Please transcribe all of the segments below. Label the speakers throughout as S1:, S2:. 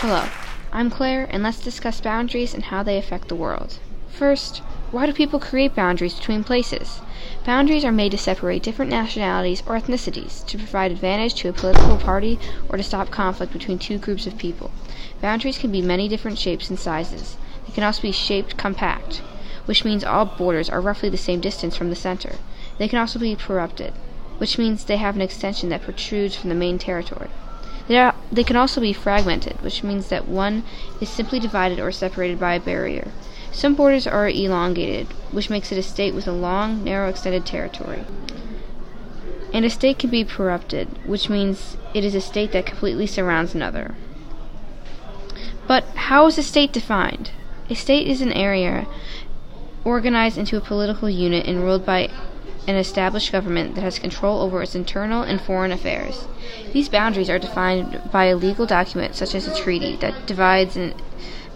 S1: Hello, I'm Claire, and let's discuss boundaries and how they affect the world. First, why do people create boundaries between places? Boundaries are made to separate different nationalities or ethnicities, to provide advantage to a political party, or to stop conflict between two groups of people. Boundaries can be many different shapes and sizes. They can also be shaped compact, which means all borders are roughly the same distance from the center. They can also be prorupted, which means they have an extension that protrudes from the main territory. They, are, they can also be fragmented, which means that one is simply divided or separated by a barrier. Some borders are elongated, which makes it a state with a long, narrow extended territory. And a state can be corrupted, which means it is a state that completely surrounds another. But how is a state defined? A state is an area organized into a political unit and ruled by an established government that has control over its internal and foreign affairs. These boundaries are defined by a legal document such as a treaty that divides an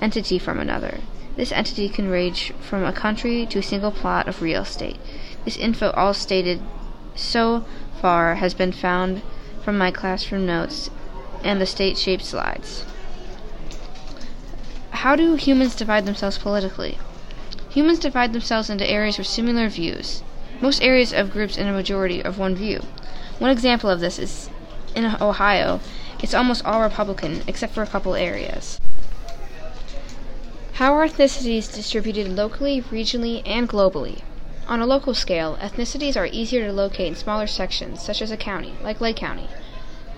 S1: entity from another. This entity can range from a country to a single plot of real estate. This info all stated so far has been found from my classroom notes and the state shaped slides. How do humans divide themselves politically? Humans divide themselves into areas with similar views. Most areas of groups in a majority of one view. One example of this is in Ohio, it's almost all Republican except for a couple areas. How are ethnicities distributed locally, regionally, and globally? On a local scale, ethnicities are easier to locate in smaller sections, such as a county, like Lake County.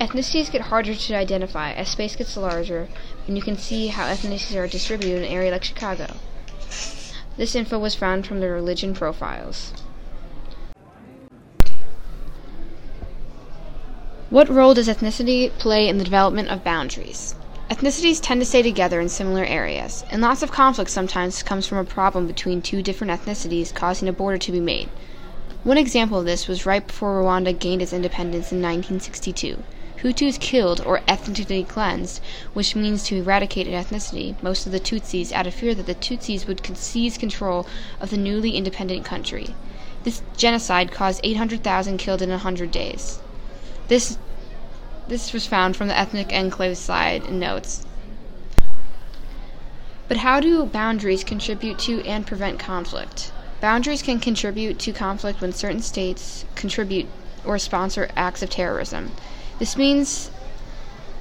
S1: Ethnicities get harder to identify as space gets larger, and you can see how ethnicities are distributed in an area like Chicago. This info was found from the religion profiles. What role does ethnicity play in the development of boundaries? Ethnicities tend to stay together in similar areas, and lots of conflict sometimes comes from a problem between two different ethnicities causing a border to be made. One example of this was right before Rwanda gained its independence in 1962. Hutus killed or ethnically cleansed, which means to eradicate an ethnicity, most of the Tutsis out of fear that the Tutsis would seize control of the newly independent country. This genocide caused 800,000 killed in 100 days. This this was found from the ethnic enclave slide in notes. But how do boundaries contribute to and prevent conflict? Boundaries can contribute to conflict when certain states contribute or sponsor acts of terrorism. This means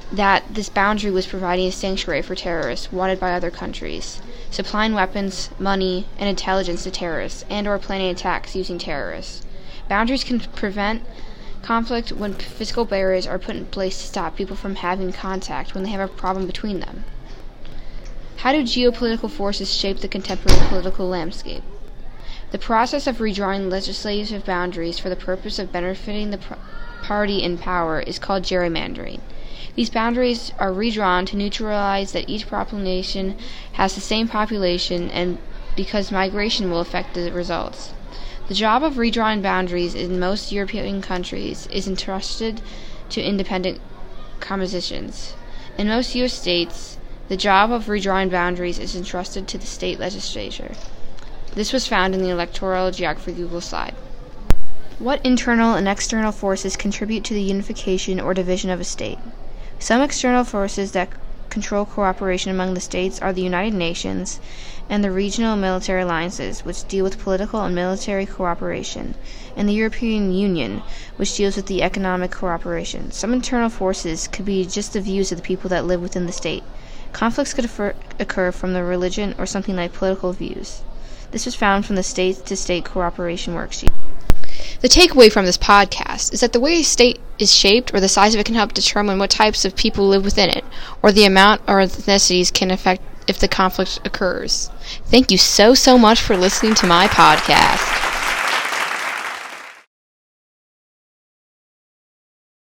S1: that this boundary was providing a sanctuary for terrorists wanted by other countries, supplying weapons, money, and intelligence to terrorists, and or planning attacks using terrorists. Boundaries can prevent conflict when physical barriers are put in place to stop people from having contact when they have a problem between them. How do geopolitical forces shape the contemporary political landscape? The process of redrawing legislative boundaries for the purpose of benefiting the party in power is called gerrymandering. These boundaries are redrawn to neutralize that each population has the same population and because migration will affect the results. The job of redrawing boundaries in most European countries is entrusted to independent commissions. In most U.S. states, the job of redrawing boundaries is entrusted to the state legislature. This was found in the electoral geography Google slide. What internal and external forces contribute to the unification or division of a state? Some external forces that control cooperation among the states are the United Nations and the regional military alliances, which deal with political and military cooperation, and the European Union, which deals with the economic cooperation. Some internal forces could be just the views of the people that live within the state. Conflicts could occur from the religion or something like political views. This was found from the state to state cooperation worksheet. The takeaway from this podcast is that the way a state is shaped or the size of it can help determine what types of people live within it, or the amount or ethnicities can affect if the conflict occurs. Thank you so, so much for listening to my podcast.